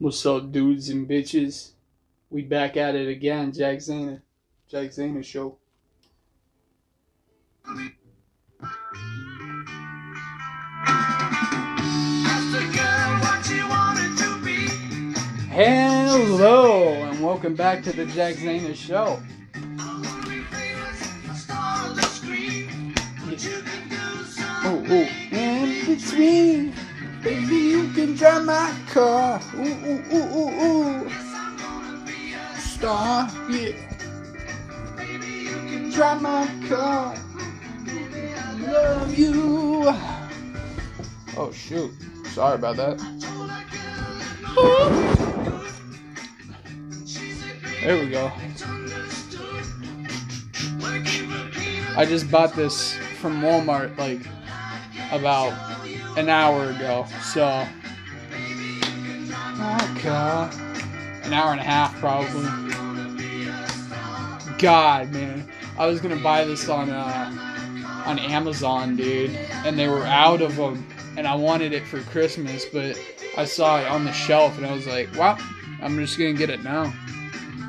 What's up, dudes and bitches? We back at it again, Jack Zahner. Jack Zahner show. Hello, and welcome back to the Jack Zahner show. Oh, oh, in between, baby, you can drive my car. Ooh, ooh, ooh, ooh, ooh. Yes I'm gonna be a star, yeah. Baby, you can drive my car. Baby I love you. Oh, shoot. Sorry about that. There we go. I just bought this from Walmart like about an hour ago. So, okay. an hour and a half probably. God, man, I was gonna buy this on uh, on Amazon, dude, and they were out of them, and I wanted it for Christmas, but I saw it on the shelf, and I was like, well, I'm just gonna get it now.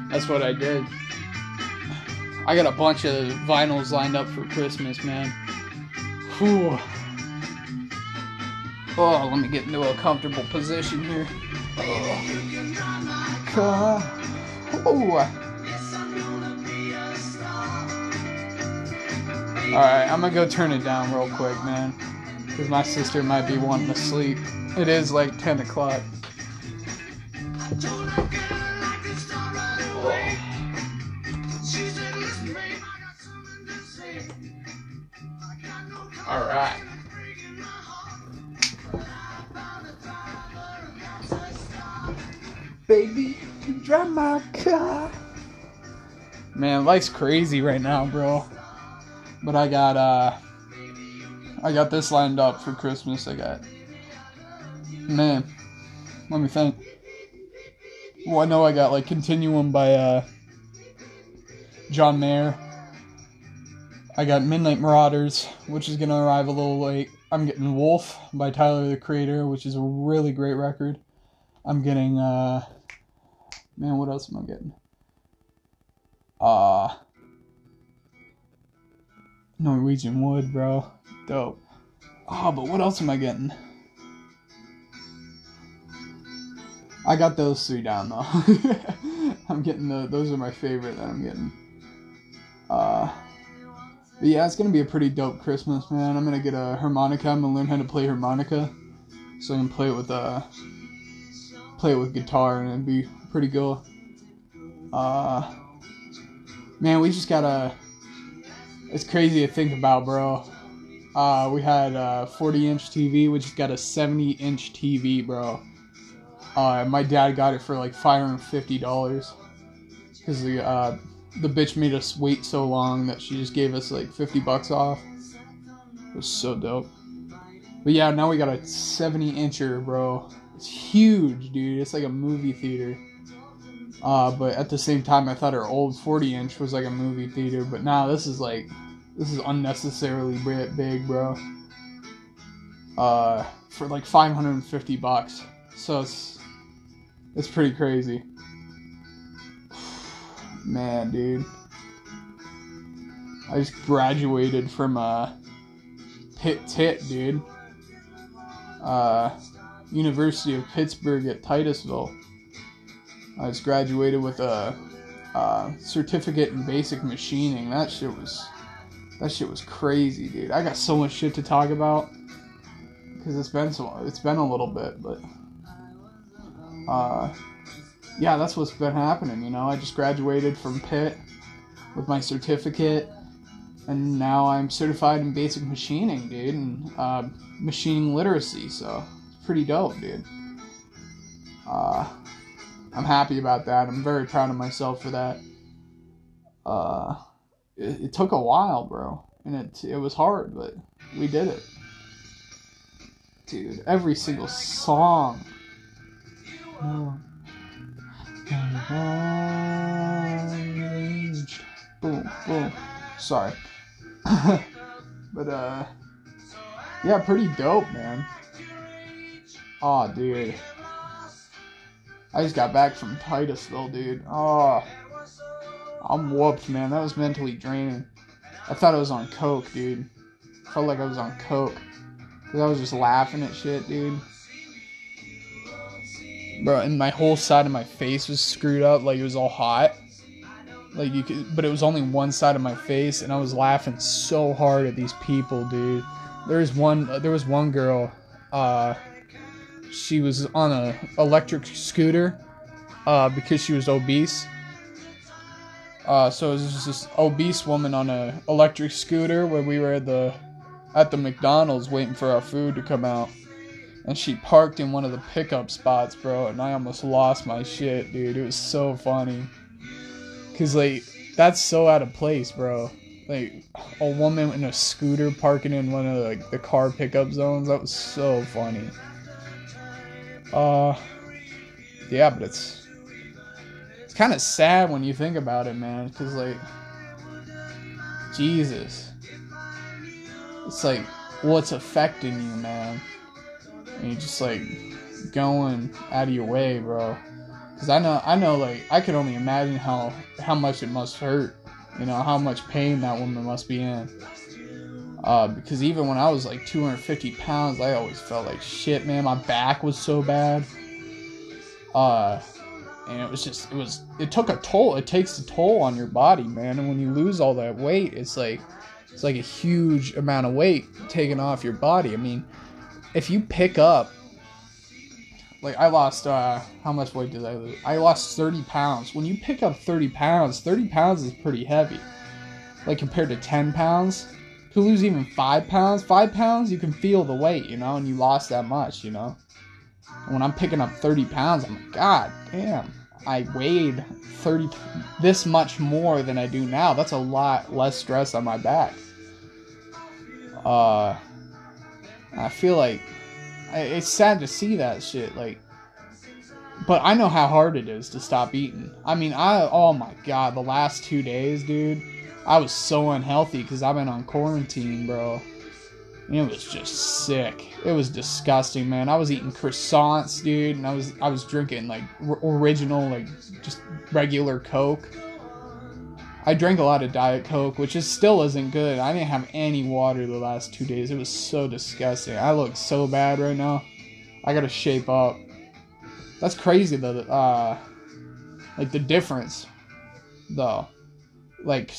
That's what I did. I got a bunch of vinyls lined up for Christmas, man. Whew. Oh, let me get into a comfortable position here. Oh. oh. Alright, I'm gonna go turn it down real quick, man. Because my sister might be wanting to sleep. It is like 10 o'clock. Alright. Baby, drive my car. Man, life's crazy right now, bro. But I got uh I got this lined up for Christmas. I got man, let me think. Well, I know I got like Continuum by uh John Mayer. I got Midnight Marauders, which is gonna arrive a little late. I'm getting Wolf by Tyler the Creator, which is a really great record. I'm getting uh man, what else am I getting? Uh Norwegian Wood, bro. Dope. Oh, but what else am I getting? I got those three down though. I'm getting the those are my favorite that I'm getting. Uh but yeah, it's gonna be a pretty dope Christmas, man. I'm gonna get a harmonica. I'm gonna learn how to play harmonica, so I can play it with uh, play it with guitar, and it'd be pretty cool. Uh, man, we just gotta. It's crazy to think about, bro. Uh, we had a 40 inch TV, we just got a 70 inch TV, bro. Uh, my dad got it for like $550 because the uh, the bitch made us wait so long that she just gave us like 50 bucks off. It was so dope. But yeah, now we got a 70 incher, bro. It's huge, dude. It's like a movie theater. Uh, but at the same time, I thought our old 40 inch was like a movie theater. But now this is like, this is unnecessarily big, bro. Uh, for like 550 bucks. So it's, it's pretty crazy. Man, dude. I just graduated from uh Pitt Tit, dude. Uh University of Pittsburgh at Titusville. I just graduated with a, a certificate in basic machining. That shit was that shit was crazy, dude. I got so much shit to talk about because it's been so it's been a little bit, but uh yeah, that's what's been happening. You know, I just graduated from Pitt with my certificate, and now I'm certified in basic machining, dude, and uh, machining literacy. So it's pretty dope, dude. Uh, I'm happy about that. I'm very proud of myself for that. Uh, it, it took a while, bro, and it it was hard, but we did it, dude. Every single song. Oh. Boom, boom. Sorry. but, uh, yeah, pretty dope, man. Aw, oh, dude. I just got back from Titusville, dude. Oh, I'm whooped, man. That was mentally draining. I thought I was on coke, dude. Felt like I was on coke. Cause I was just laughing at shit, dude. Bro, and my whole side of my face was screwed up, like it was all hot. Like you could, but it was only one side of my face, and I was laughing so hard at these people, dude. There was one, there was one girl. Uh, she was on a electric scooter, uh, because she was obese. Uh, so it was this obese woman on a electric scooter where we were at the at the McDonald's waiting for our food to come out. And she parked in one of the pickup spots, bro, and I almost lost my shit, dude. It was so funny. Cause like that's so out of place, bro. Like a woman in a scooter parking in one of like the car pickup zones. That was so funny. Uh yeah, but it's it's kind of sad when you think about it, man, cuz like Jesus. It's like what's affecting you, man. And you're just like going out of your way, bro. Cause I know, I know, like I can only imagine how how much it must hurt. You know how much pain that woman must be in. Uh, because even when I was like 250 pounds, I always felt like shit, man. My back was so bad. Uh, and it was just, it was, it took a toll. It takes a toll on your body, man. And when you lose all that weight, it's like, it's like a huge amount of weight taken off your body. I mean, if you pick up like I lost uh how much weight did I lose? I lost 30 pounds. When you pick up 30 pounds, 30 pounds is pretty heavy. Like compared to 10 pounds. To lose even five pounds, five pounds, you can feel the weight, you know, and you lost that much, you know. And when I'm picking up 30 pounds, I'm like, God damn, I weighed 30 this much more than I do now. That's a lot less stress on my back. Uh I feel like it's sad to see that shit like but I know how hard it is to stop eating. I mean, I oh my god, the last 2 days, dude, I was so unhealthy cuz I've been on quarantine, bro. It was just sick. It was disgusting, man. I was eating croissants, dude, and I was I was drinking like r- original like just regular Coke. I drank a lot of Diet Coke, which is still isn't good. I didn't have any water the last two days. It was so disgusting. I look so bad right now. I gotta shape up. That's crazy though. Uh, like the difference, though. Like,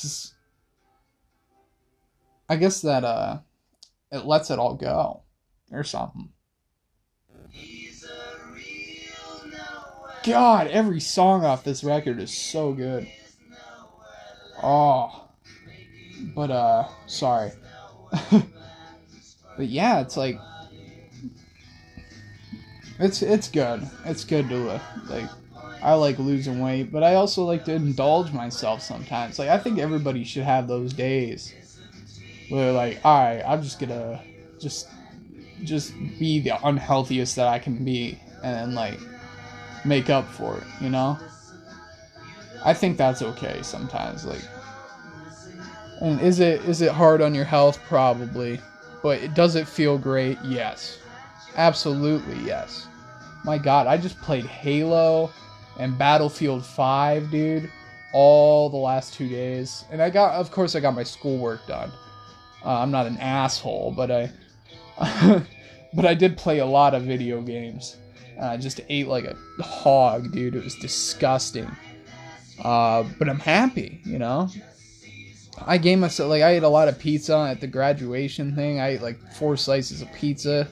I guess that uh, it lets it all go, or something. God, every song off this record is so good. Oh. But, uh, sorry. but yeah, it's like. It's it's good. It's good to uh, like. I like losing weight, but I also like to indulge myself sometimes. Like I think everybody should have those days where like, all right, I'm just gonna just just be the unhealthiest that I can be, and then like make up for it. You know. I think that's okay sometimes. Like, and is it is it hard on your health? Probably, but does it feel great? Yes, absolutely yes. My God, I just played Halo and Battlefield 5, dude, all the last two days, and I got, of course, I got my schoolwork done. Uh, I'm not an asshole, but I, but I did play a lot of video games. I just ate like a hog, dude. It was disgusting. Uh, but I'm happy, you know. I gave myself like I ate a lot of pizza at the graduation thing. I ate like four slices of pizza.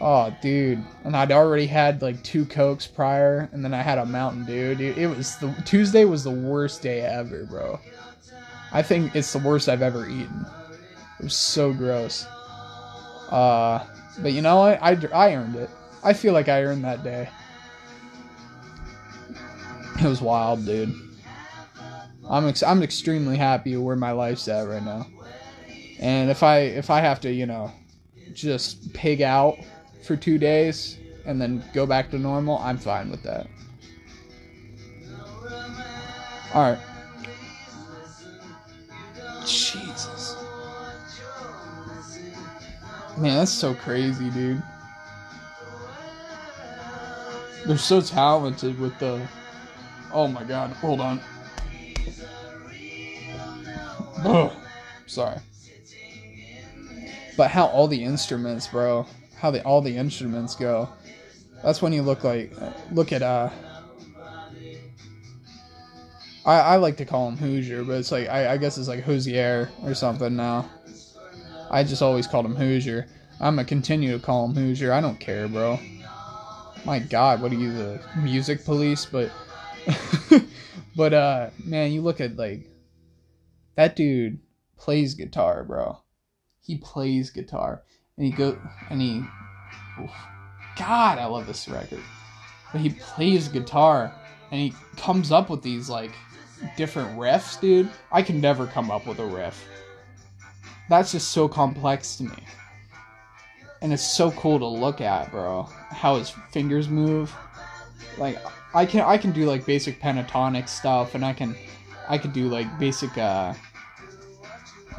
Oh, dude! And I'd already had like two cokes prior, and then I had a Mountain Dew. Dude, it was the Tuesday was the worst day ever, bro. I think it's the worst I've ever eaten. It was so gross. Uh, but you know what? I, I earned it. I feel like I earned that day. It was wild, dude. I'm ex- I'm extremely happy where my life's at right now. And if I if I have to, you know, just pig out for 2 days and then go back to normal, I'm fine with that. All right. Jesus. Man, that's so crazy, dude. They're so talented with the. Oh my god, hold on. Oh, sorry. But how all the instruments, bro, how the all the instruments go. That's when you look like look at uh I, I like to call him Hoosier, but it's like I, I guess it's like Hozier or something now. I just always called him Hoosier. I'm gonna continue to call him Hoosier. I don't care, bro. My God, what are you, the music police? But, but uh, man, you look at like that dude plays guitar, bro. He plays guitar, and he go and he. Oof, God, I love this record. But he plays guitar, and he comes up with these like different riffs, dude. I can never come up with a riff. That's just so complex to me. And it's so cool to look at, bro. How his fingers move. Like I can I can do like basic pentatonic stuff and I can I could do like basic uh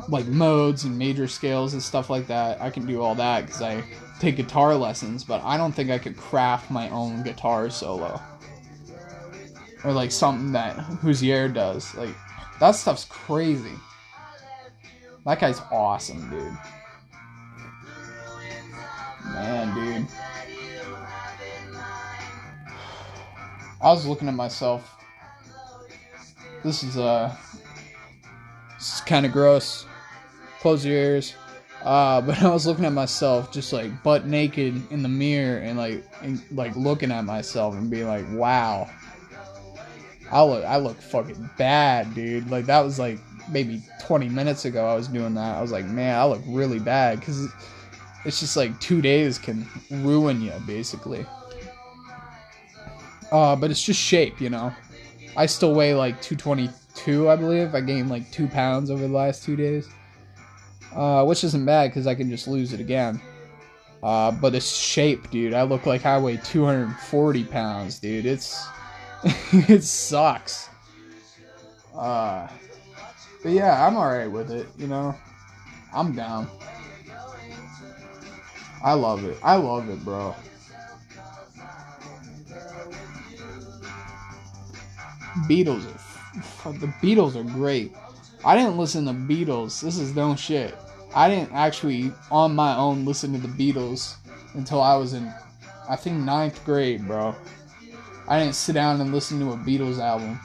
like modes and major scales and stuff like that. I can do all that cuz I take guitar lessons, but I don't think I could craft my own guitar solo or like something that Hozier does. Like that stuff's crazy. That guy's awesome, dude. Man, dude. I was looking at myself. This is uh is kind of gross. Close your ears. Uh, but I was looking at myself just like butt naked in the mirror and like and, like looking at myself and being like, "Wow, I look I look fucking bad, dude. Like that was like maybe 20 minutes ago I was doing that. I was like, man, I look really bad because it's just like two days can ruin you basically. Uh, but it's just shape, you know. I still weigh like 222, I believe. I gained like two pounds over the last two days, uh, which isn't bad because I can just lose it again. Uh, but it's shape, dude. I look like I weigh 240 pounds, dude. It's it sucks. Uh, but yeah, I'm alright with it, you know. I'm down. I love it. I love it, bro. Beatles are the Beatles are great. I didn't listen to Beatles. This is no shit. I didn't actually on my own listen to the Beatles until I was in I think ninth grade, bro. I didn't sit down and listen to a Beatles album.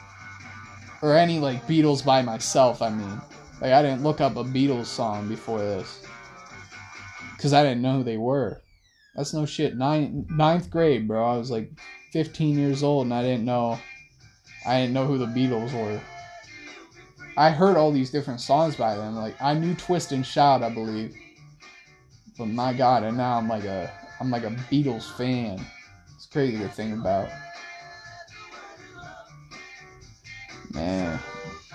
Or any like Beatles by myself, I mean. Like I didn't look up a Beatles song before this. Cause I didn't know who they were. That's no shit. Nine, ninth grade, bro. I was like 15 years old and I didn't know I didn't know who the Beatles were. I heard all these different songs by them. Like I knew Twist and Shout, I believe. But my god, and now I'm like a I'm like a Beatles fan. It's crazy to think about. Man,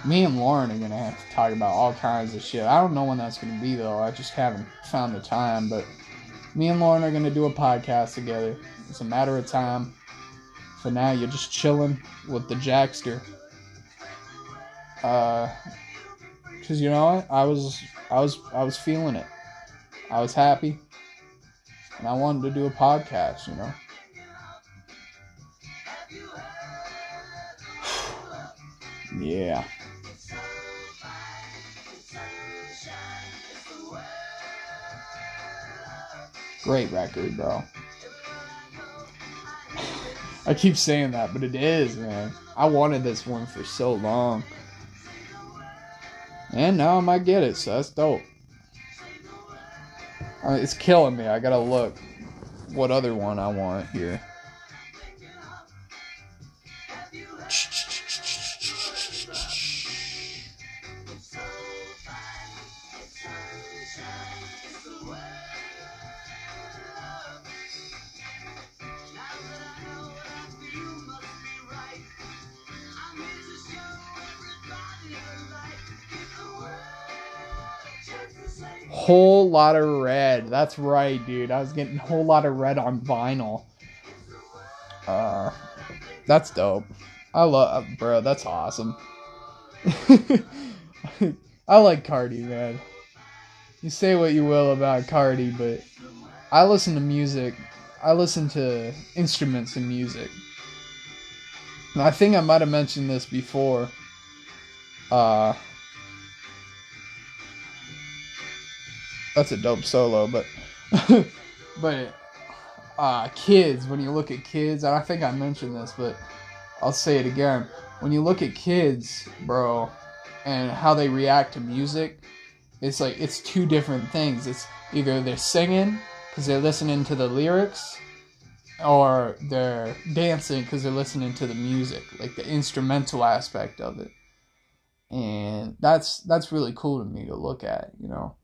me and Lauren are gonna have to talk about all kinds of shit. I don't know when that's gonna be though. I just haven't found the time. But me and Lauren are gonna do a podcast together. It's a matter of time. For now, you're just chilling with the Jackster. Uh, cause you know what? I was, I was, I was feeling it. I was happy, and I wanted to do a podcast. You know. Yeah. Great record, bro. I keep saying that, but it is, man. I wanted this one for so long. And now I might get it, so that's dope. Uh, it's killing me. I gotta look what other one I want here. Whole lot of red. That's right, dude. I was getting a whole lot of red on vinyl. Uh, that's dope. I love, bro. That's awesome. I like Carti, man. You say what you will about Carti, but I listen to music I listen to instruments and music. And I think I might have mentioned this before. Uh, that's a dope solo, but but uh, kids. When you look at kids, and I think I mentioned this, but I'll say it again. When you look at kids, bro, and how they react to music, it's like it's two different things. It's either they're singing because they're listening to the lyrics, or they're dancing because they're listening to the music, like the instrumental aspect of it. And that's that's really cool to me to look at, you know,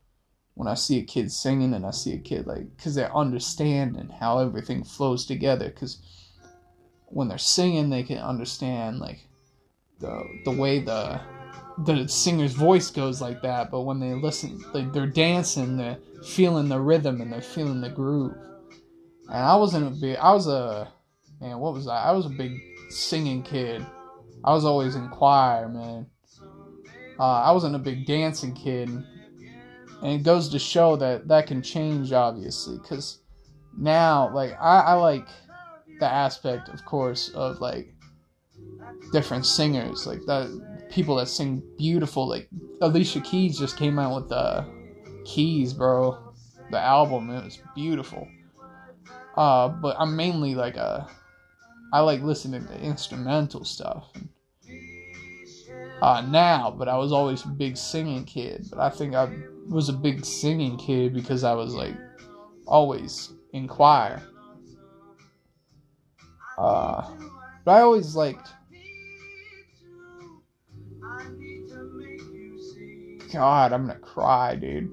when I see a kid singing and I see a kid like because they're understanding how everything flows together. Because when they're singing, they can understand like the the way the the singer's voice goes like that, but when they listen, like they're dancing, they're feeling the rhythm and they're feeling the groove. And I wasn't a big, I was a, man, what was I? I was a big singing kid. I was always in choir, man. Uh, I wasn't a big dancing kid. And it goes to show that that can change, obviously, because now, like, I, I like the aspect, of course, of like different singers, like the people that sing beautiful. Like Alicia Keys just came out with the Keys, bro. The album it was beautiful. Uh, but I'm mainly like a, I like listening to instrumental stuff. Uh, now, but I was always a big singing kid. But I think I was a big singing kid because I was like always in choir. Uh, but I always liked God, I'm gonna cry, dude.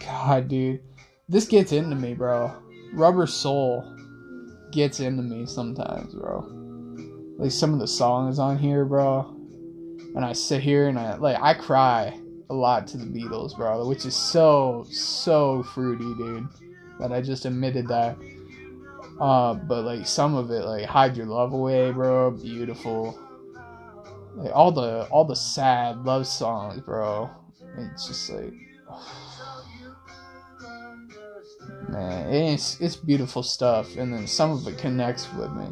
God, dude. This gets into me, bro. Rubber Soul gets into me sometimes, bro. Like some of the songs on here, bro. And I sit here and I like I cry a lot to the Beatles, bro, which is so so fruity, dude that I just admitted that. Uh, but like some of it, like hide your love away, bro, beautiful. Like all the all the sad love songs, bro. It's just like, man, it's it's beautiful stuff, and then some of it connects with me.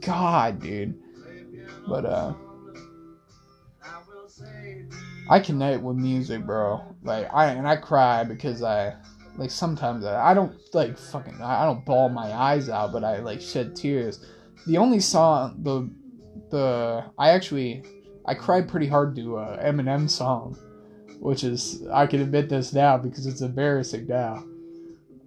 God, dude. But uh I connect with music, bro. Like I and I cry because I like sometimes I, I don't like fucking I don't bawl my eyes out, but I like shed tears. The only song the the I actually I cried pretty hard to a Eminem song, which is I can admit this now because it's embarrassing now.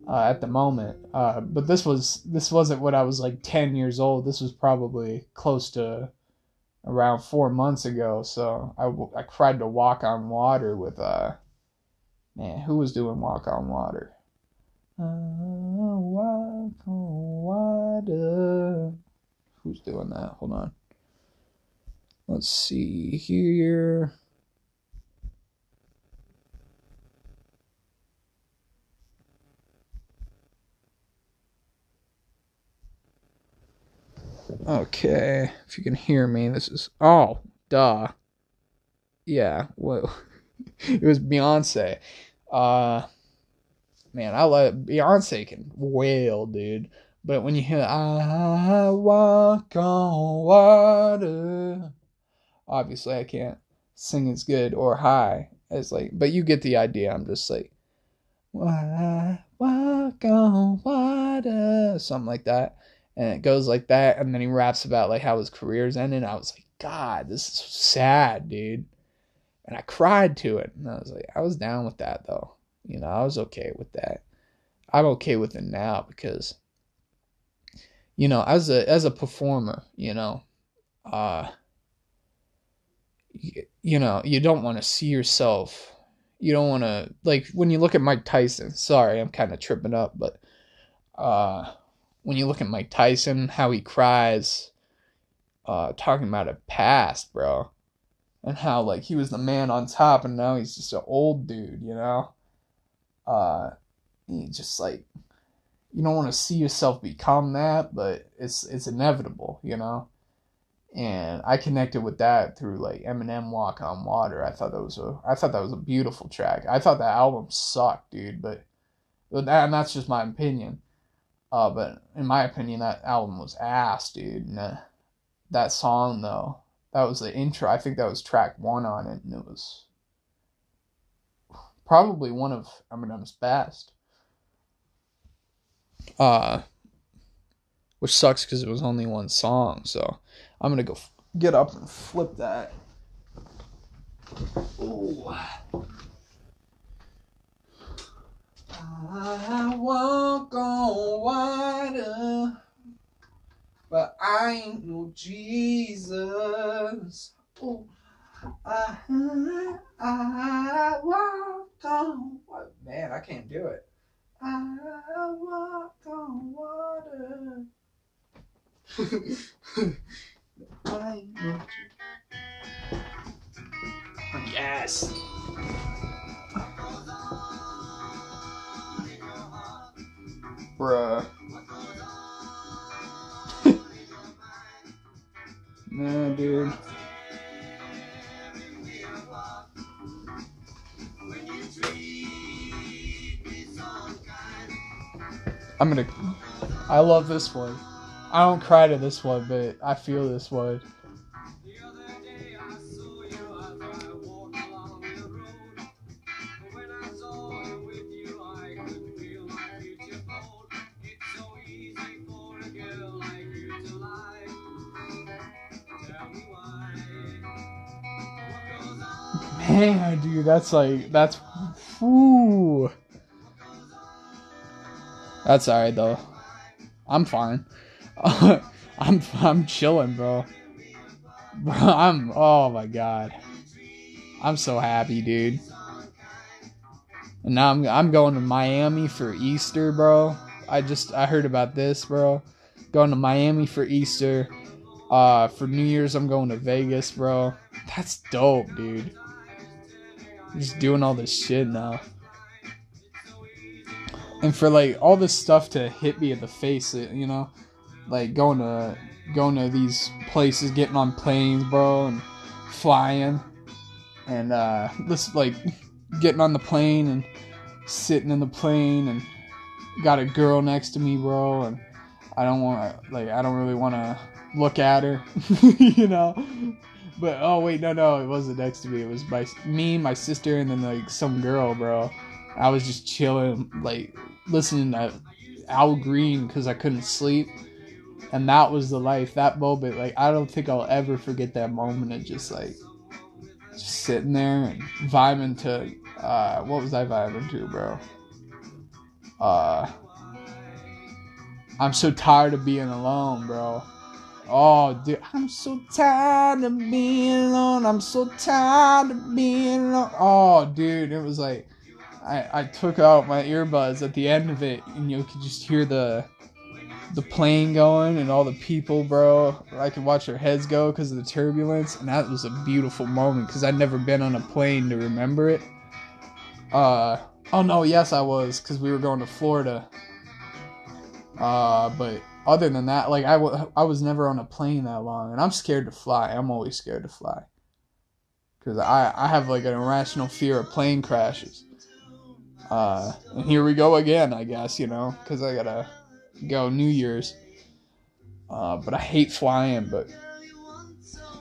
Uh, at the moment, uh, but this was this wasn't when I was like ten years old. This was probably close to around four months ago. So I, I cried to walk on water with uh man who was doing walk on water. Uh, walk on water. Who's doing that? Hold on. Let's see here. Okay, if you can hear me, this is oh, duh. Yeah, well, it was Beyonce. Uh, man, I like Beyonce can wail, dude. But when you hear I walk on water, obviously I can't sing as good or high as like, but you get the idea. I'm just like, I walk on water, something like that. And it goes like that and then he raps about like how his career's ending. I was like god this is sad dude. And i cried to it. And i was like i was down with that though. You know i was okay with that. I'm okay with it now because you know as a as a performer you know uh you, you know you don't want to see yourself you don't want to like when you look at mike tyson sorry i'm kind of tripping up but uh when you look at Mike Tyson, how he cries, uh, talking about a past, bro, and how like he was the man on top, and now he's just an old dude, you know. Uh, he just like you don't want to see yourself become that, but it's it's inevitable, you know. And I connected with that through like Eminem Walk on Water. I thought that was a I thought that was a beautiful track. I thought that album sucked, dude, but that, and that's just my opinion. Uh, but in my opinion, that album was ass, dude. And, uh, that song though, that was the intro. I think that was track one on it, and it was probably one of Eminem's best. Uh, which sucks because it was only one song. So I'm gonna go f- get up and flip that. Ooh. I walk on water, but I ain't no Jesus. Ooh. I, I walk on water. Man, I can't do it. I walk on water. Yes. Bruh. nah, dude. I'm gonna. I love this one. I don't cry to this one, but I feel this one. Man, dude, that's like that's. Whoo. That's alright though. I'm fine. I'm I'm chilling, bro. Bro, I'm oh my god. I'm so happy, dude. And now I'm I'm going to Miami for Easter, bro. I just I heard about this, bro. Going to Miami for Easter. Uh for New Year's I'm going to Vegas, bro. That's dope, dude. just doing all this shit now and for like all this stuff to hit me in the face, you know, like going to going to these places, getting on planes, bro, and flying, and uh, this like getting on the plane and sitting in the plane and got a girl next to me, bro, and I don't want like I don't really want to look at her, you know. But oh wait, no, no, it wasn't next to me. It was my me, my sister, and then like some girl, bro. I was just chilling, like listening to Al Green because I couldn't sleep, and that was the life. That moment, like I don't think I'll ever forget that moment of just like just sitting there and vibing to uh, what was I vibing to, bro? Uh, I'm so tired of being alone, bro. Oh, dude, I'm so tired of being alone. I'm so tired of being alone. Oh, dude, it was like I, I took out my earbuds at the end of it, and you could just hear the the plane going and all the people, bro. I could watch their heads go because of the turbulence, and that was a beautiful moment because I'd never been on a plane to remember it. Uh oh no, yes I was because we were going to Florida. Uh, but other than that, like I, w- I was never on a plane that long, and I'm scared to fly. I'm always scared to fly because I I have like an irrational fear of plane crashes. Uh, and here we go again, I guess, you know, because I gotta go New Year's. Uh, but I hate flying, but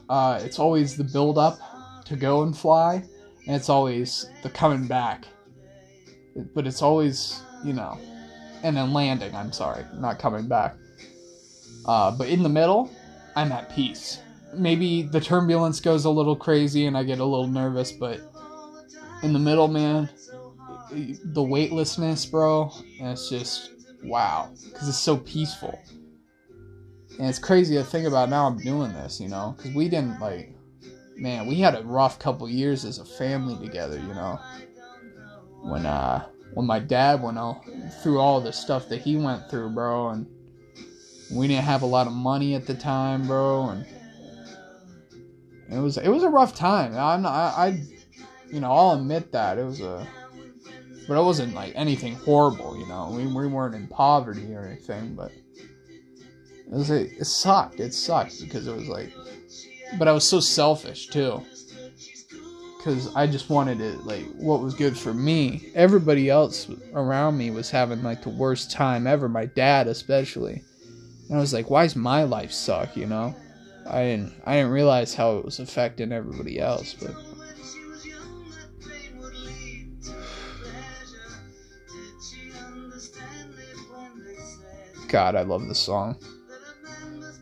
uh, it's always the build up to go and fly, and it's always the coming back. But it's always, you know, and then landing, I'm sorry, not coming back. Uh, but in the middle, I'm at peace. Maybe the turbulence goes a little crazy and I get a little nervous, but in the middle, man, the weightlessness, bro. It's just wow, because it's so peaceful. And it's crazy to think about now. I'm doing this, you know, because we didn't like, man, we had a rough couple years as a family together, you know. When uh, when my dad went all through all the stuff that he went through, bro, and we didn't have a lot of money at the time, bro, and it was it was a rough time. I'm not, I, I you know I'll admit that it was a but it wasn't like anything horrible, you know. We, we weren't in poverty or anything, but it was like, it sucked. It sucked because it was like, but I was so selfish too. Because I just wanted it, like, what was good for me. Everybody else around me was having, like, the worst time ever. My dad, especially. And I was like, why does my life suck, you know? I didn't, I didn't realize how it was affecting everybody else, but. God, I love this song.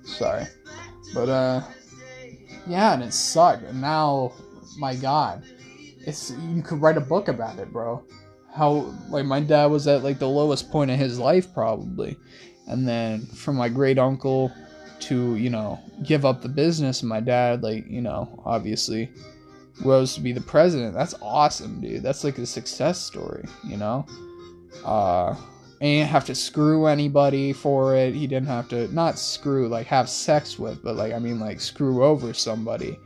Sorry. But, uh, yeah, and it sucked. And now, my God, it's, you could write a book about it, bro. How, like, my dad was at, like, the lowest point of his life, probably. And then, from my great uncle to, you know, give up the business, and my dad, like, you know, obviously rose to be the president. That's awesome, dude. That's, like, a success story, you know? Uh, and he didn't have to screw anybody for it. He didn't have to not screw like have sex with, but like I mean like screw over somebody.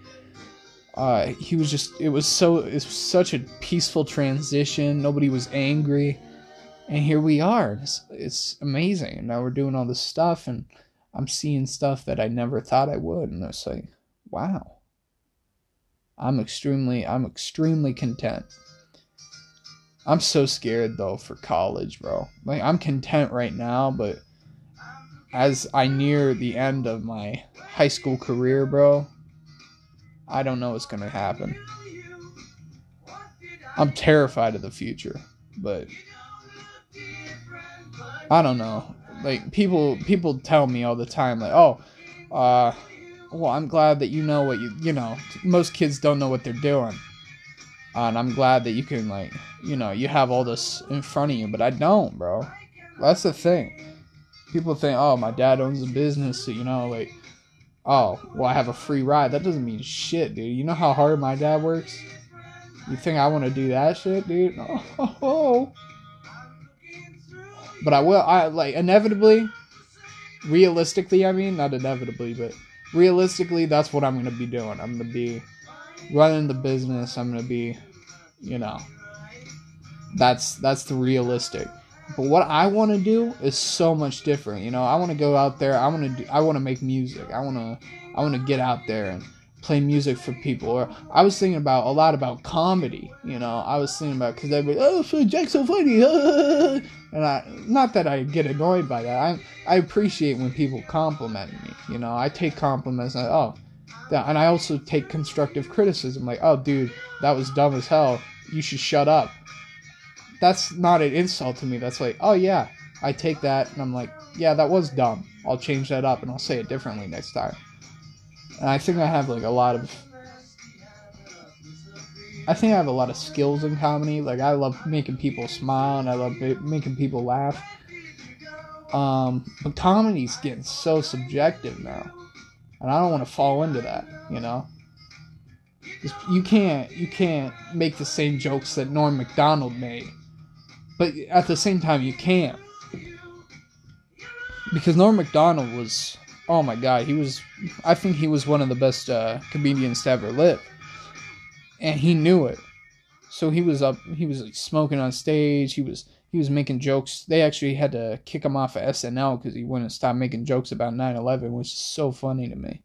Uh, he was just it was so it's such a peaceful transition. Nobody was angry, and here we are. It's, it's amazing. Now we're doing all this stuff, and I'm seeing stuff that I never thought I would, and it's like, wow. I'm extremely I'm extremely content. I'm so scared though for college, bro. Like I'm content right now, but as I near the end of my high school career, bro, I don't know what's going to happen. I'm terrified of the future, but I don't know. Like people people tell me all the time like, "Oh, uh well, I'm glad that you know what you, you know, most kids don't know what they're doing." Uh, and I'm glad that you can like, you know, you have all this in front of you, but I don't, bro. That's the thing. People think, oh, my dad owns a business, so you know, like, oh, well, I have a free ride. That doesn't mean shit, dude. You know how hard my dad works? You think I want to do that shit, dude? Oh, But I will. I like inevitably, realistically. I mean, not inevitably, but realistically, that's what I'm gonna be doing. I'm gonna be running the business. I'm gonna be, you know, that's that's the realistic. But what I want to do is so much different. You know, I want to go out there. I want to. I want to make music. I want to. I want to get out there and play music for people. Or I was thinking about a lot about comedy. You know, I was thinking about because they'd be, oh, Jack's so funny, and I not that I get annoyed by that. I I appreciate when people compliment me. You know, I take compliments. And, oh, and I also take constructive criticism. Like, oh, dude, that was dumb as hell. You should shut up that's not an insult to me. That's like, oh yeah, I take that and I'm like, yeah, that was dumb. I'll change that up and I'll say it differently next time. And I think I have like a lot of I think I have a lot of skills in comedy. Like I love making people smile and I love making people laugh. Um, but comedy's getting so subjective now, and I don't want to fall into that. You know, you can't you can't make the same jokes that Norm Macdonald made. But at the same time you can't. Because Norm Macdonald was oh my god he was I think he was one of the best uh, comedians to ever live. And he knew it. So he was up he was like, smoking on stage he was he was making jokes they actually had to kick him off of SNL because he wouldn't stop making jokes about 9-11 which is so funny to me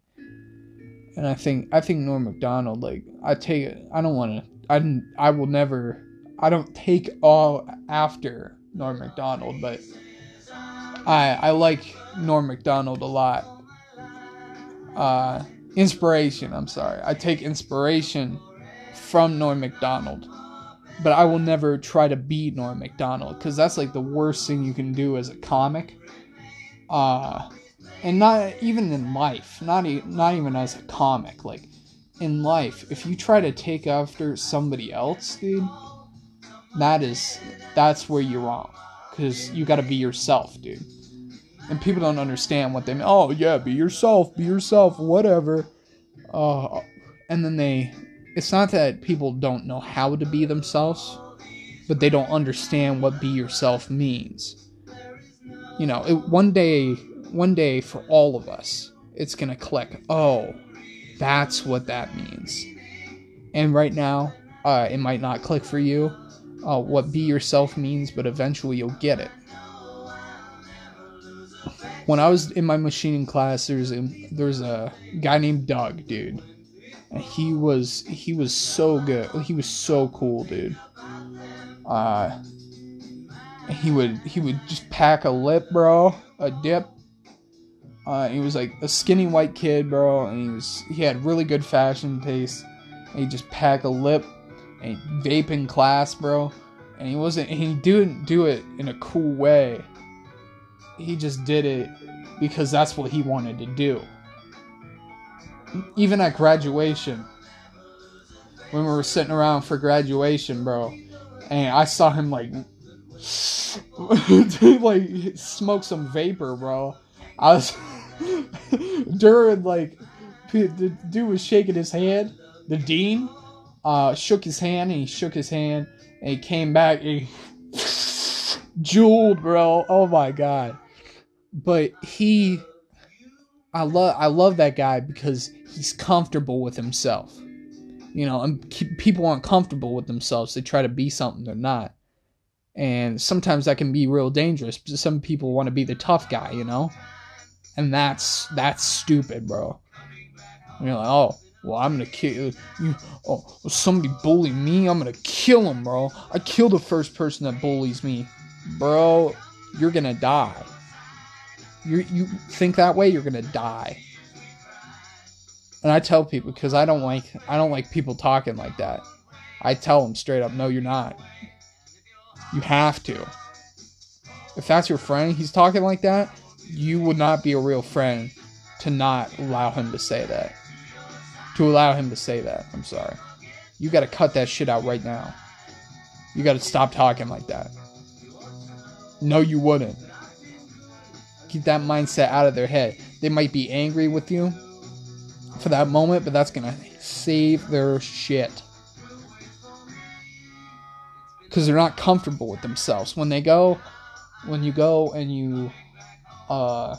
and I think I think Norm Macdonald like I take I don't want to I I will never I don't take all after Norm Macdonald, but I I like Norm Macdonald a lot. Uh, inspiration. I'm sorry. I take inspiration from Norm Macdonald, but I will never try to be Norm Macdonald because that's like the worst thing you can do as a comic. Uh, and not even in life, not e- not even as a comic. Like in life, if you try to take after somebody else, dude that is that's where you're wrong because you got to be yourself dude and people don't understand what they mean oh yeah be yourself be yourself whatever uh, and then they it's not that people don't know how to be themselves but they don't understand what be yourself means you know it, one day one day for all of us it's gonna click oh that's what that means and right now uh, it might not click for you uh, what be yourself means, but eventually you'll get it. When I was in my machining class, there's a, there's a guy named Doug, dude. And he was he was so good. He was so cool, dude. Uh, he would he would just pack a lip, bro, a dip. Uh, he was like a skinny white kid, bro, and he was he had really good fashion taste. And he just pack a lip and vape in class, bro. And he wasn't he didn't do it in a cool way. He just did it because that's what he wanted to do. Even at graduation, when we were sitting around for graduation, bro, and I saw him like like smoke some vapor, bro. I was during like the dude was shaking his hand. The dean uh, shook his hand and he shook his hand and he came back and juuled, bro. Oh my god. But he I love I love that guy because he's comfortable with himself. You know, and people aren't comfortable with themselves. They try to be something they're not. And sometimes that can be real dangerous. Some people want to be the tough guy, you know? And that's that's stupid, bro. And you're like, oh, well, I'm gonna kill you. Oh, somebody bully me, I'm gonna kill him, bro. I kill the first person that bullies me, bro. You're gonna die. You you think that way, you're gonna die. And I tell people because I don't like I don't like people talking like that. I tell them straight up, no, you're not. You have to. If that's your friend, he's talking like that, you would not be a real friend to not allow him to say that. To allow him to say that. I'm sorry. You got to cut that shit out right now. You got to stop talking like that. No, you wouldn't. Keep that mindset out of their head. They might be angry with you for that moment, but that's to save their shit. Because they're not comfortable with themselves. When they go, when you go and you uh,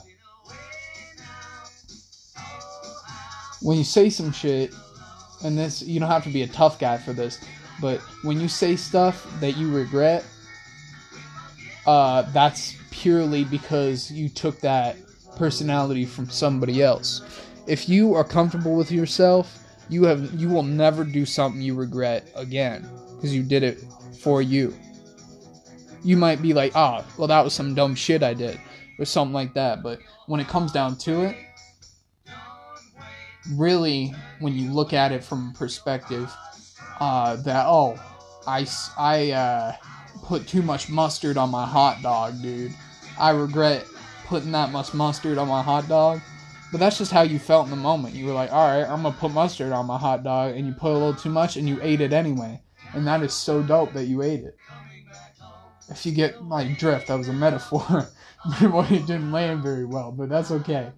when you say some shit, and this, you don't have to be a tough guy for this, but when you say stuff that you regret, uh, that's purely because you took that personality from somebody else. If you are comfortable with yourself, you have you will never do something you regret again because you did it for you. You might be like, "Ah, oh, well that was some dumb shit I did." or something like that. But when it comes down to it, really, when you look at it from perspective uh, that, oh, I, I uh, put too much mustard on my hot dog, dude. I regret putting that much mustard on my hot dog. But that's just how you felt in the moment. You were like, all right, I'm going to put mustard on my hot dog. And you put a little too much and you ate it anyway. And that is so dope that you ate it. If you get my drift, that was a metaphor. it didn't land very well, but that's okay.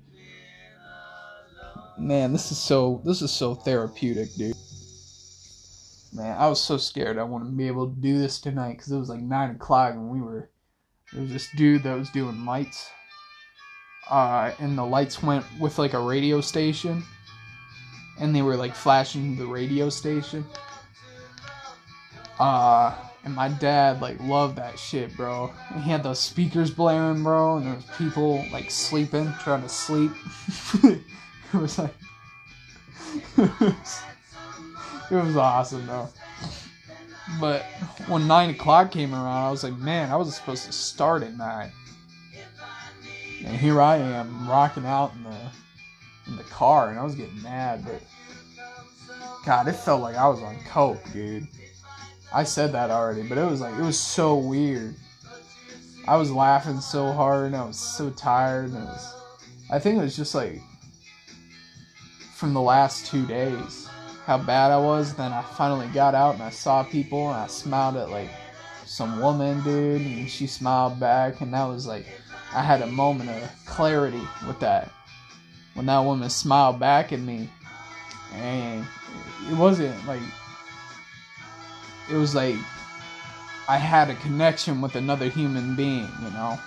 Man, this is so this is so therapeutic, dude. Man, I was so scared I wouldn't be able to do this tonight because it was like nine o'clock and we were there was this dude that was doing lights. Uh, and the lights went with like a radio station, and they were like flashing the radio station. Uh, and my dad like loved that shit, bro. And he had those speakers blaring, bro, and there was people like sleeping, trying to sleep. it was like it was awesome though. But when nine o'clock came around, I was like, man, I was supposed to start at nine. And here I am rocking out in the in the car, and I was getting mad, but God, it felt like I was on coke, dude. I said that already, but it was like it was so weird. I was laughing so hard and I was so tired and it was I think it was just like from the last two days how bad I was. Then I finally got out and I saw people and I smiled at like some woman, dude, and she smiled back and that was like I had a moment of clarity with that. When that woman smiled back at me and it wasn't like it was like I had a connection with another human being, you know.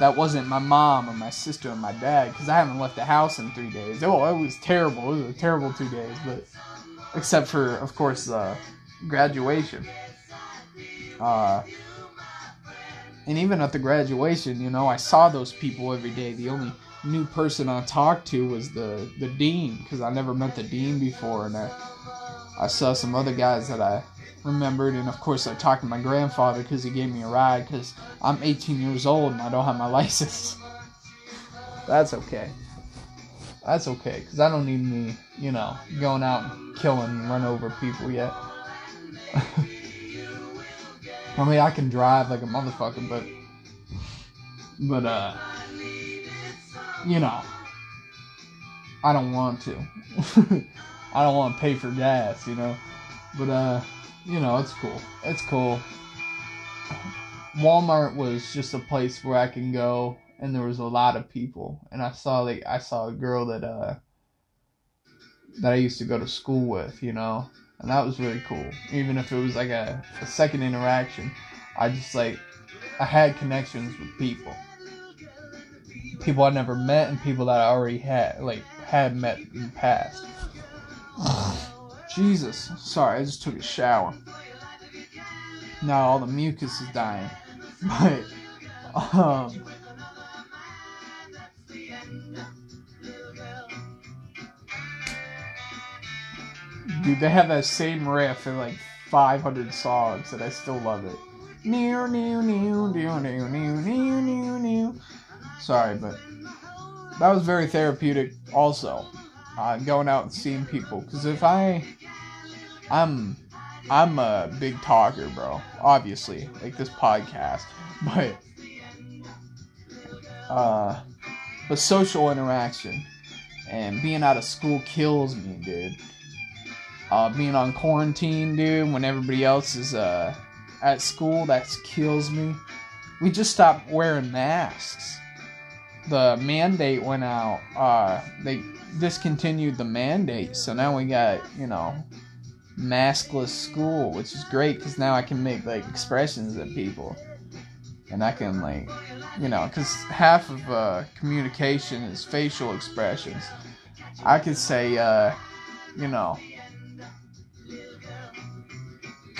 That wasn't my mom or my sister or my dad because I haven't left the house in three days. Oh, it was terrible. It was a terrible two days, but except for, of course, uh, graduation. Uh, and even at the graduation, you know, I saw those people every day. The only new person I talked to was the the dean because I never met the dean before, and I I saw some other guys that I remembered, and of course I talked to my grandfather because he gave me a ride because I'm 18 years old and I don't have my license. That's okay. That's okay because I don't need me, you know, going out and killing and run over people yet. I mean, I can drive like a motherfucker, but, but uh, you know, I don't want to. I don't want to pay for gas, you know. But uh, you know, it's cool. It's cool. Walmart was just a place where I can go and there was a lot of people and I saw like I saw a girl that uh that I used to go to school with, you know. And that was really cool. Even if it was like a, a second interaction. I just like I had connections with people. People I never met and people that I already had like had met in the past. Jesus. Sorry, I just took a shower. Now all the mucus is dying. But, um. Dude, they have that same riff in like 500 songs, and I still love it. New, new, new, new, new, new, new, new, new. Sorry, but that was very therapeutic. Also, uh, going out and seeing people, because if I I'm I'm a big talker, bro. Obviously, like this podcast, but uh, but social interaction and being out of school kills me, dude. Uh, being on quarantine, dude, when everybody else is uh at school, that kills me. We just stopped wearing masks. The mandate went out. Uh, they discontinued the mandate, so now we got you know maskless school, which is great because now I can make like expressions at people, and I can like, you know, because half of uh, communication is facial expressions. I could say, uh, you know,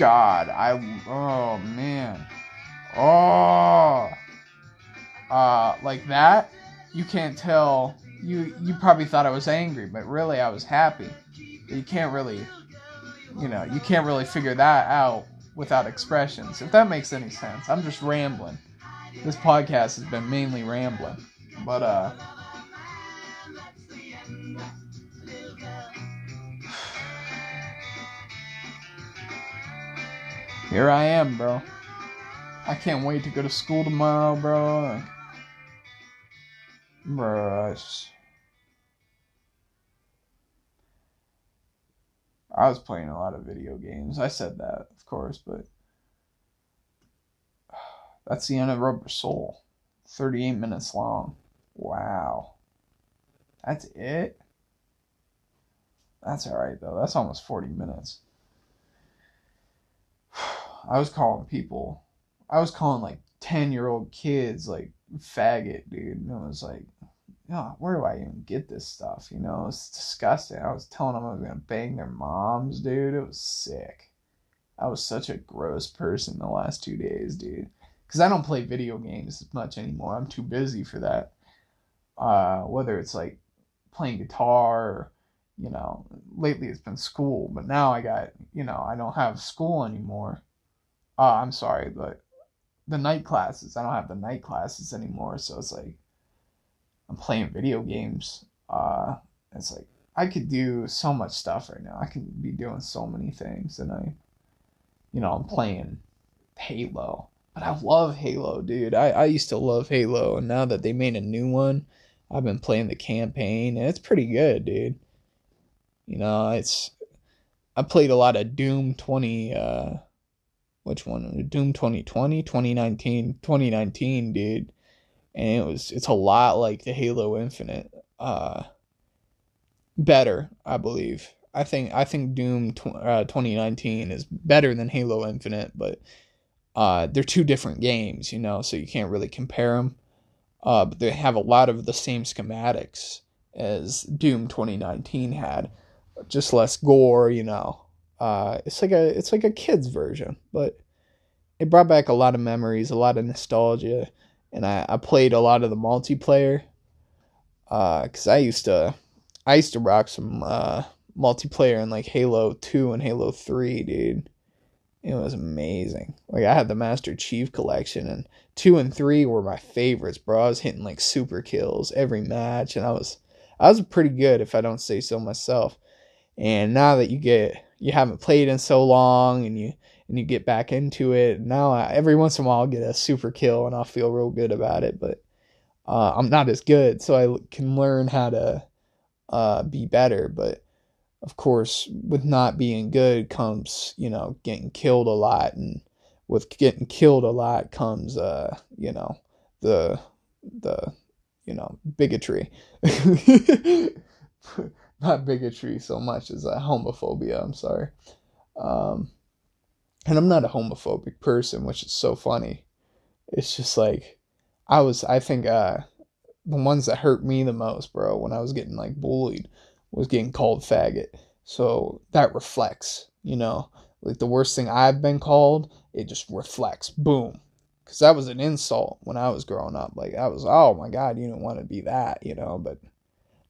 God, I, oh man, oh, uh, like that. You can't tell. You you probably thought I was angry, but really I was happy. You can't really you know, you can't really figure that out without expressions. If that makes any sense. I'm just rambling. This podcast has been mainly rambling. But uh Here I am, bro. I can't wait to go to school tomorrow, bro. Bro, I was playing a lot of video games. I said that, of course, but that's the end of Rubber Soul. 38 minutes long. Wow. That's it? That's alright, though. That's almost 40 minutes. I was calling people, I was calling like 10 year old kids, like, faggot, dude. And I was like, oh, where do I even get this stuff? You know, it's disgusting. I was telling them I was gonna bang their moms, dude. It was sick. I was such a gross person the last two days, dude. Because I don't play video games as much anymore. I'm too busy for that. Uh, whether it's like playing guitar or, you know, lately it's been school, but now I got, you know, I don't have school anymore. Uh, I'm sorry, but the night classes, I don't have the night classes anymore. So it's like, I'm playing video games. Uh, it's like I could do so much stuff right now. I could be doing so many things, and I, you know, I'm playing Halo. But I love Halo, dude. I, I used to love Halo, and now that they made a new one, I've been playing the campaign, and it's pretty good, dude. You know, it's I played a lot of Doom 20 uh which one? Doom 2020, 2019, 2019, dude and it was it's a lot like the Halo Infinite. Uh, better, I believe. I think I think Doom tw- uh, 2019 is better than Halo Infinite, but uh, they're two different games, you know, so you can't really compare them. Uh, but they have a lot of the same schematics as Doom 2019 had, just less gore, you know. Uh, it's like a it's like a kids version, but it brought back a lot of memories, a lot of nostalgia, and I, I played a lot of the multiplayer. Uh, cause I used to, I used to rock some uh multiplayer in like Halo Two and Halo Three, dude. It was amazing. Like I had the Master Chief collection, and two and three were my favorites, bro. I was hitting like super kills every match, and I was, I was pretty good if I don't say so myself. And now that you get, you haven't played in so long, and you and you get back into it. Now, I, every once in a while, I'll get a super kill and I'll feel real good about it. But uh, I'm not as good, so I can learn how to uh, be better. But of course, with not being good comes, you know, getting killed a lot, and with getting killed a lot comes, uh, you know, the the you know bigotry. not bigotry so much as a homophobia. I'm sorry. Um, and I'm not a homophobic person, which is so funny. It's just like I was I think uh the ones that hurt me the most, bro, when I was getting like bullied was getting called faggot. So that reflects, you know, like the worst thing I've been called, it just reflects. Boom. Cuz that was an insult when I was growing up. Like I was, oh my god, you don't want to be that, you know, but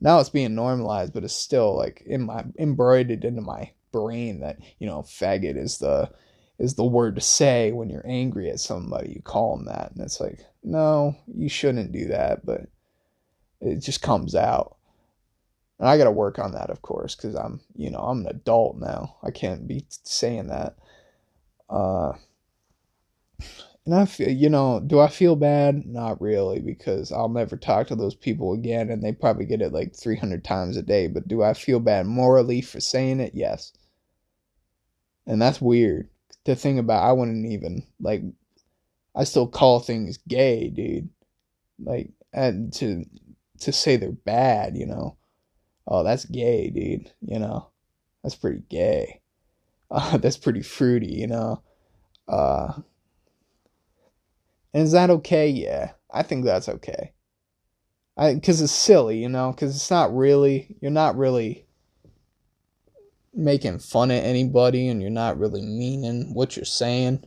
now it's being normalized, but it's still like in my embroidered into my brain that, you know, faggot is the is the word to say when you're angry at somebody. You call them that, and it's like, no, you shouldn't do that, but it just comes out. And I got to work on that, of course, because I'm, you know, I'm an adult now. I can't be saying that. Uh, and I feel, you know, do I feel bad? Not really, because I'll never talk to those people again, and they probably get it like 300 times a day. But do I feel bad morally for saying it? Yes. And that's weird the thing about I wouldn't even like I still call things gay, dude. Like and to to say they're bad, you know. Oh, that's gay, dude, you know. That's pretty gay. Uh, that's pretty fruity, you know. Uh and is that okay? Yeah. I think that's okay. I cuz it's silly, you know, cuz it's not really you're not really making fun of anybody and you're not really meaning what you're saying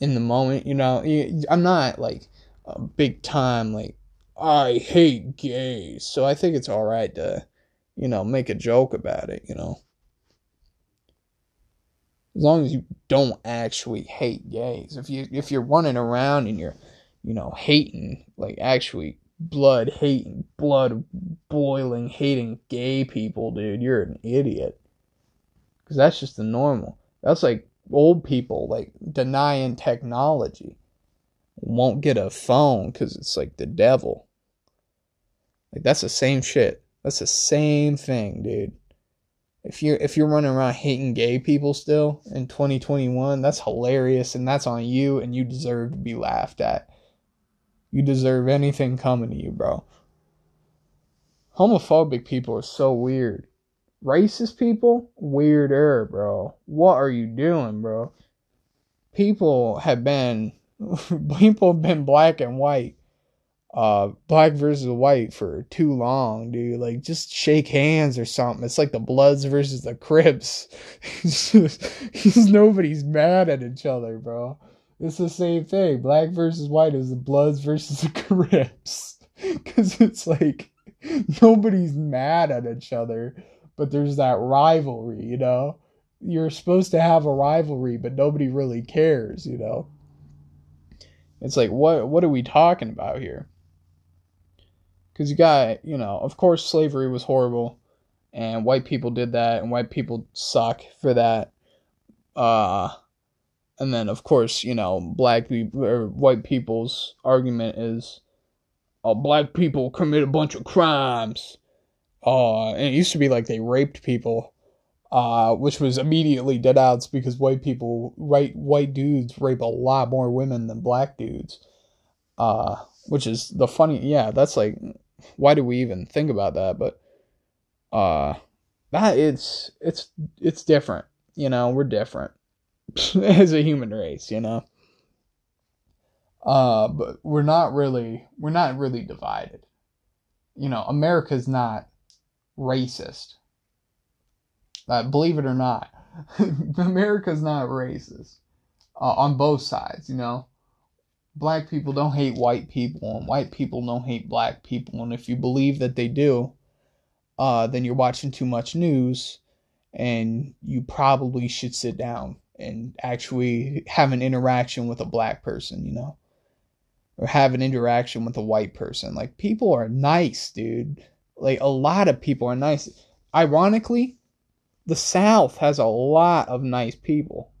in the moment. You know, I'm not like a big time like I hate gays, so I think it's all right to, you know, make a joke about it. You know, as long as you don't actually hate gays. If you if you're running around and you're, you know, hating like actually blood hating, blood boiling, hating gay people, dude, you're an idiot because that's just the normal. That's like old people like denying technology. Won't get a phone because it's like the devil. Like that's the same shit. That's the same thing, dude. If you're if you're running around hating gay people still in 2021, that's hilarious and that's on you and you deserve to be laughed at. You deserve anything coming to you, bro. Homophobic people are so weird racist people, weirder, bro. What are you doing, bro? People have been people have been black and white, uh, black versus white for too long, dude. Like, just shake hands or something. It's like the Bloods versus the Crips. nobody's mad at each other, bro. It's the same thing. Black versus white is the Bloods versus the Crips. Because it's like nobody's mad at each other but there's that rivalry, you know? You're supposed to have a rivalry, but nobody really cares, you know? It's like what what are we talking about here? Cuz you got, you know, of course slavery was horrible and white people did that and white people suck for that. Uh and then of course, you know, black people or white people's argument is oh, black people commit a bunch of crimes uh, and it used to be like they raped people, uh, which was immediately denounced because white people, white white dudes rape a lot more women than black dudes. Uh, which is the funny, yeah, that's like, why do we even think about that? But, uh, that it's it's it's different, you know. We're different as a human race, you know. Uh, but we're not really we're not really divided. You know, America's not racist. Uh, believe it or not, America's not racist. uh, on both sides, you know. Black people don't hate white people, and white people don't hate black people. And if you believe that they do, uh, then you're watching too much news, and you probably should sit down and actually have an interaction with a black person, you know, or have an interaction with a white person. Like, people are nice, dude. Like, a lot of people are nice. Ironically, the South has a lot of nice people.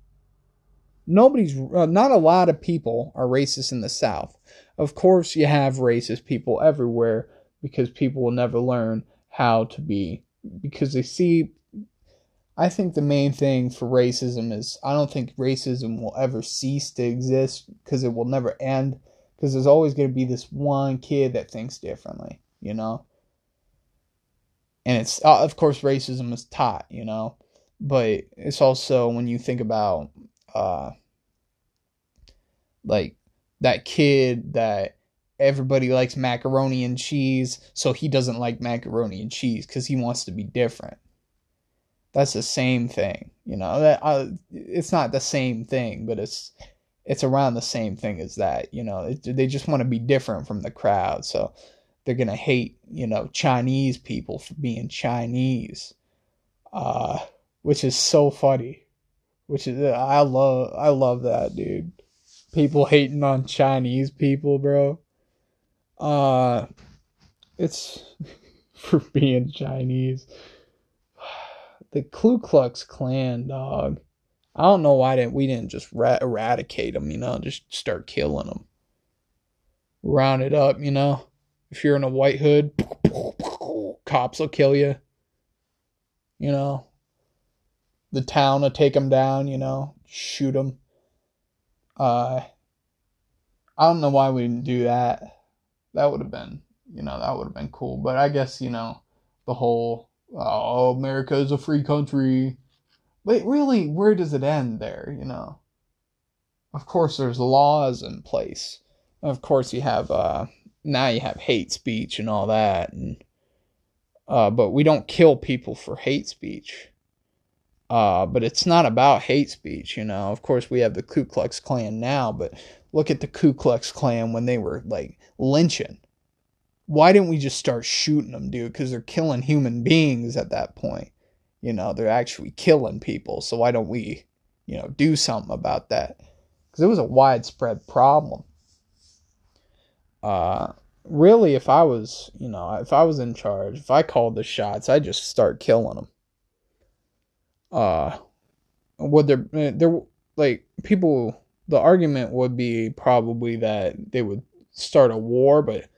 Nobody's, uh, not a lot of people are racist in the South. Of course, you have racist people everywhere because people will never learn how to be, because they see. I think the main thing for racism is I don't think racism will ever cease to exist because it will never end because there's always going to be this one kid that thinks differently, you know? and it's uh, of course racism is taught you know but it's also when you think about uh like that kid that everybody likes macaroni and cheese so he doesn't like macaroni and cheese because he wants to be different that's the same thing you know that uh, it's not the same thing but it's it's around the same thing as that you know it, they just want to be different from the crowd so they're gonna hate you know Chinese people for being Chinese, uh, which is so funny. Which is I love I love that dude. People hating on Chinese people, bro. Uh, it's for being Chinese. The Ku Klux Klan, dog. I don't know why didn't we didn't just ra- eradicate them, you know, just start killing them, round it up, you know. If you're in a white hood, cops will kill you. You know, the town will take them down, you know, shoot them. Uh, I don't know why we didn't do that. That would have been, you know, that would have been cool. But I guess, you know, the whole, oh, America is a free country. But really, where does it end there, you know? Of course, there's laws in place. Of course, you have, uh, now you have hate speech and all that and uh, but we don't kill people for hate speech uh, but it's not about hate speech you know. Of course we have the ku klux klan now but look at the ku klux klan when they were like lynching. Why didn't we just start shooting them dude? Because they're killing human beings at that point. You know they're actually killing people so why don't we you know do something about that? Because it was a widespread problem. Uh, really, if I was, you know, if I was in charge, if I called the shots, I'd just start killing them. Uh, would there, eh, there, like, people, the argument would be probably that they would start a war, but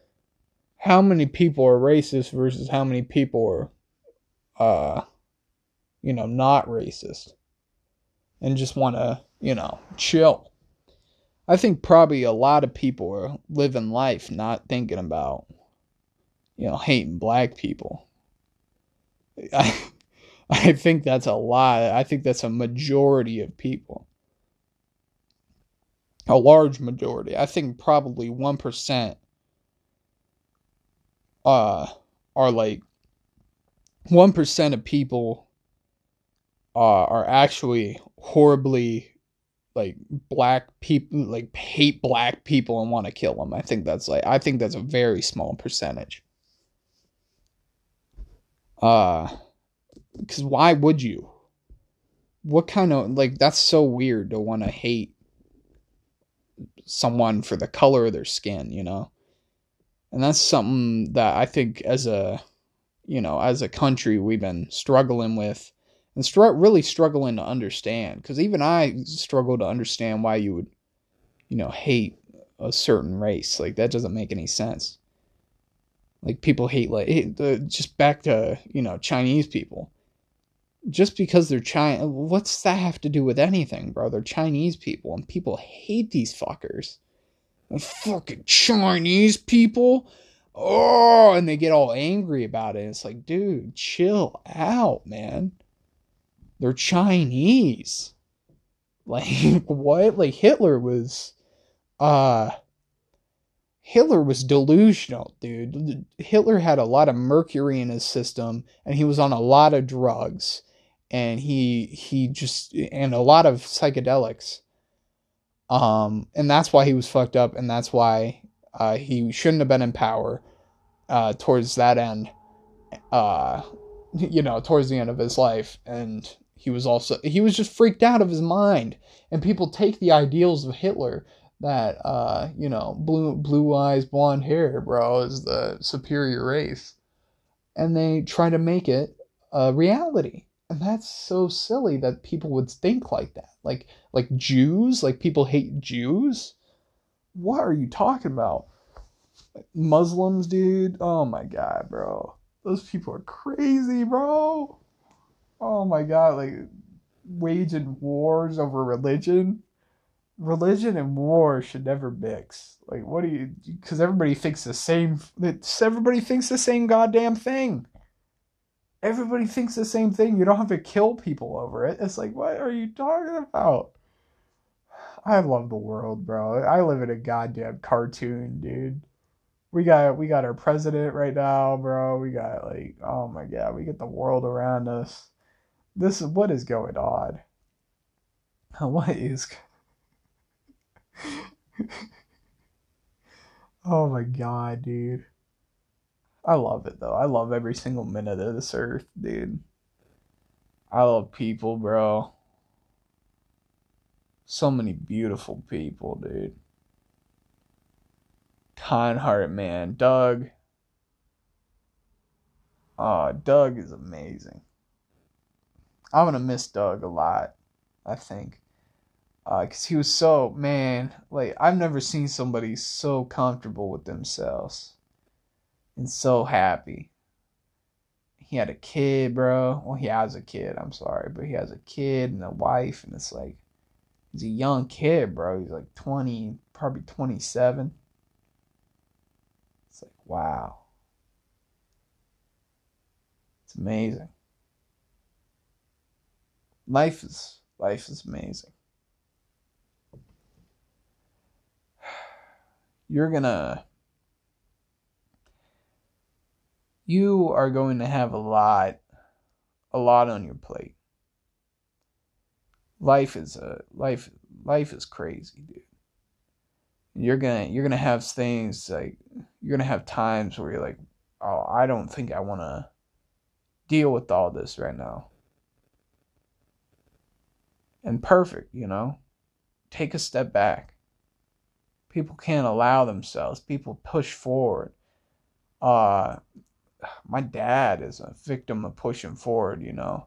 how many people are racist versus how many people are, uh, you know, not racist and just want to, you know, chill. I think probably a lot of people are living life not thinking about, you know, hating black people. I, I think that's a lot. I think that's a majority of people. A large majority. I think probably 1% uh, are like 1% of people uh, are actually horribly like black people like hate black people and want to kill them. I think that's like I think that's a very small percentage. Uh cuz why would you? What kind of like that's so weird to want to hate someone for the color of their skin, you know? And that's something that I think as a you know, as a country we've been struggling with and str- really struggling to understand because even I struggle to understand why you would, you know, hate a certain race. Like that doesn't make any sense. Like people hate like just back to you know Chinese people. Just because they're China, what's that have to do with anything, bro? They're Chinese people, and people hate these fuckers. And fucking Chinese people. Oh, and they get all angry about it. It's like, dude, chill out, man they're Chinese. Like what? Like Hitler was uh Hitler was delusional, dude. Hitler had a lot of mercury in his system and he was on a lot of drugs and he he just and a lot of psychedelics. Um, and that's why he was fucked up, and that's why uh, he shouldn't have been in power uh, towards that end. Uh, you know, towards the end of his life, and he was also he was just freaked out of his mind. And people take the ideals of Hitler that uh, you know, blue blue eyes, blonde hair, bro, is the superior race, and they try to make it a reality. And that's so silly that people would think like that. Like like Jews, like people hate Jews. What are you talking about? Muslims, dude. Oh my god, bro. Those people are crazy, bro. Oh my god, like waging wars over religion religion and war should never mix. Like, what do you? Because everybody thinks the same. Everybody thinks the same goddamn thing. Everybody thinks the same thing. You don't have to kill people over it. It's like, what are you talking about? I love the world, bro. I live in a goddamn cartoon, dude. We got we got our president right now, bro. We got like, oh my god, we get the world around us. This is what is going on. What is oh my god, dude. I love it though. I love every single minute of this earth, dude. I love people, bro. So many beautiful people, dude. Kind hearted man. Doug. Oh, Doug is amazing. I'm gonna miss Doug a lot, I think because uh, he was so man like i've never seen somebody so comfortable with themselves and so happy. He had a kid bro. Well he has a kid i'm sorry but he has a kid and a wife and it's like he's a young kid bro. He's like 20 probably 27 it's like wow. It's amazing. Life is life is amazing. You're gonna you are going to have a lot a lot on your plate. Life is a life life is crazy dude. You're gonna you're gonna have things like you're gonna have times where you're like oh i don't think i want to deal with all this right now. And perfect you know? Take a step back. People can't allow themselves. People push forward. Uh, my dad is a victim of pushing forward, you know.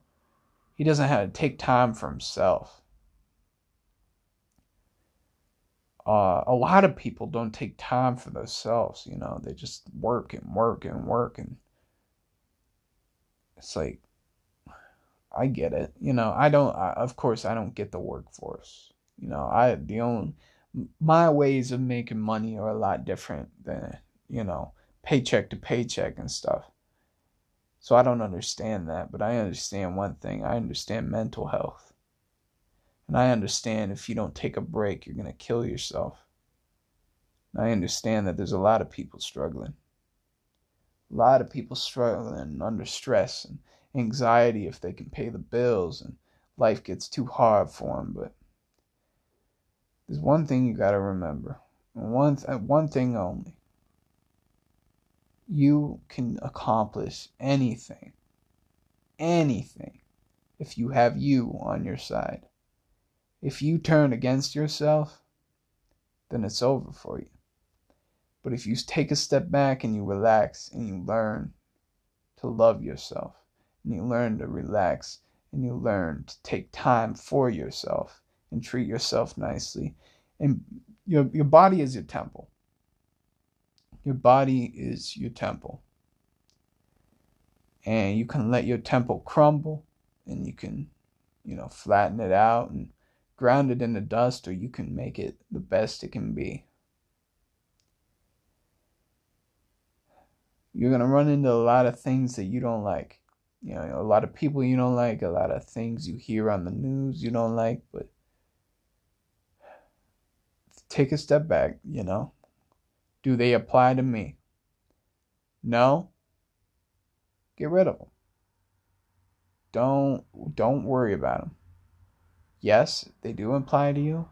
He doesn't have to take time for himself. Uh, a lot of people don't take time for themselves, you know. They just work and work and work and it's like I get it. You know, I don't I, of course I don't get the workforce. You know, I the only my ways of making money are a lot different than, you know, paycheck to paycheck and stuff. So I don't understand that, but I understand one thing. I understand mental health. And I understand if you don't take a break, you're going to kill yourself. And I understand that there's a lot of people struggling. A lot of people struggling under stress and anxiety if they can pay the bills and life gets too hard for them, but there's one thing you got to remember. One, th- one thing only. You can accomplish anything, anything, if you have you on your side. If you turn against yourself, then it's over for you. But if you take a step back and you relax and you learn to love yourself, and you learn to relax, and you learn to take time for yourself, and treat yourself nicely. And your, your body is your temple. Your body is your temple. And you can let your temple crumble and you can, you know, flatten it out and ground it in the dust, or you can make it the best it can be. You're going to run into a lot of things that you don't like. You know, a lot of people you don't like, a lot of things you hear on the news you don't like, but take a step back, you know. Do they apply to me? No. Get rid of them. Don't don't worry about them. Yes, they do apply to you.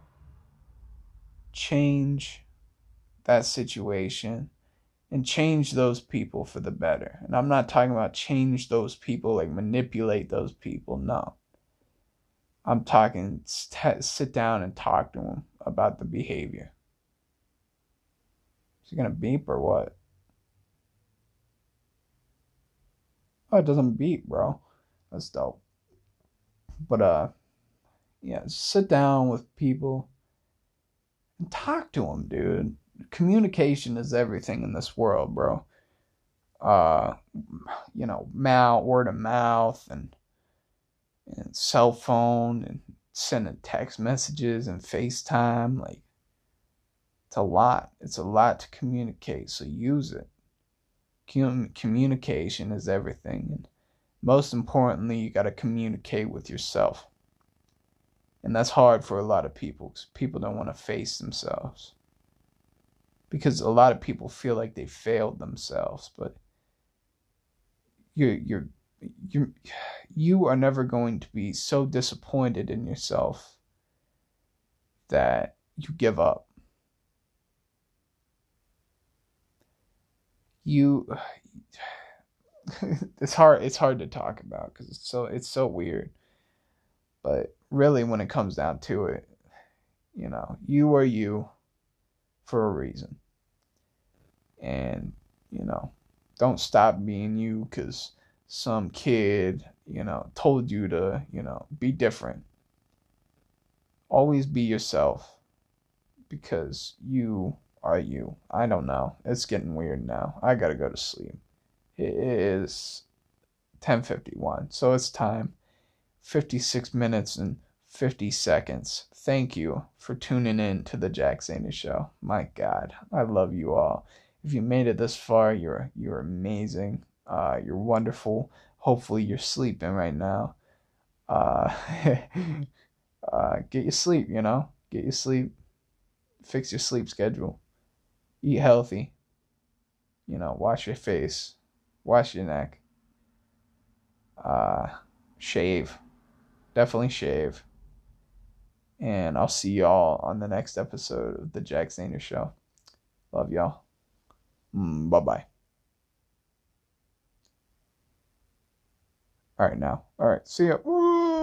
change that situation and change those people for the better. And I'm not talking about change those people, like manipulate those people. No. I'm talking sit down and talk to them about the behavior. Is he gonna beep or what? Oh, it doesn't beep, bro. That's dope. But uh, yeah, sit down with people and talk to them, dude. Communication is everything in this world, bro. Uh, you know, mouth, word of mouth, and and cell phone, and sending text messages and FaceTime. Like, it's a lot. It's a lot to communicate. So use it. communication is everything, and most importantly, you got to communicate with yourself. And that's hard for a lot of people because people don't want to face themselves. Because a lot of people feel like they failed themselves, but you're you're you're, you are never going to be so disappointed in yourself that you give up. You it's hard it's hard to talk about cuz it's so it's so weird. But really, when it comes down to it, you know, you are you for a reason. And, you know, don't stop being you because some kid, you know, told you to, you know, be different. Always be yourself because you are you. I don't know. It's getting weird now. I gotta go to sleep. It is 10:51, so it's time. 56 minutes and 50 seconds. Thank you for tuning in to the Jack Zahner Show. My God, I love you all. If you made it this far, you're you're amazing. Uh, you're wonderful. Hopefully, you're sleeping right now. Uh, uh, get your sleep. You know, get your sleep. Fix your sleep schedule. Eat healthy. You know, wash your face, wash your neck. Uh, shave definitely shave. And I'll see y'all on the next episode of the Jack Zahner Show. Love y'all. Mm, bye bye. All right, now. All right, see ya. Woo!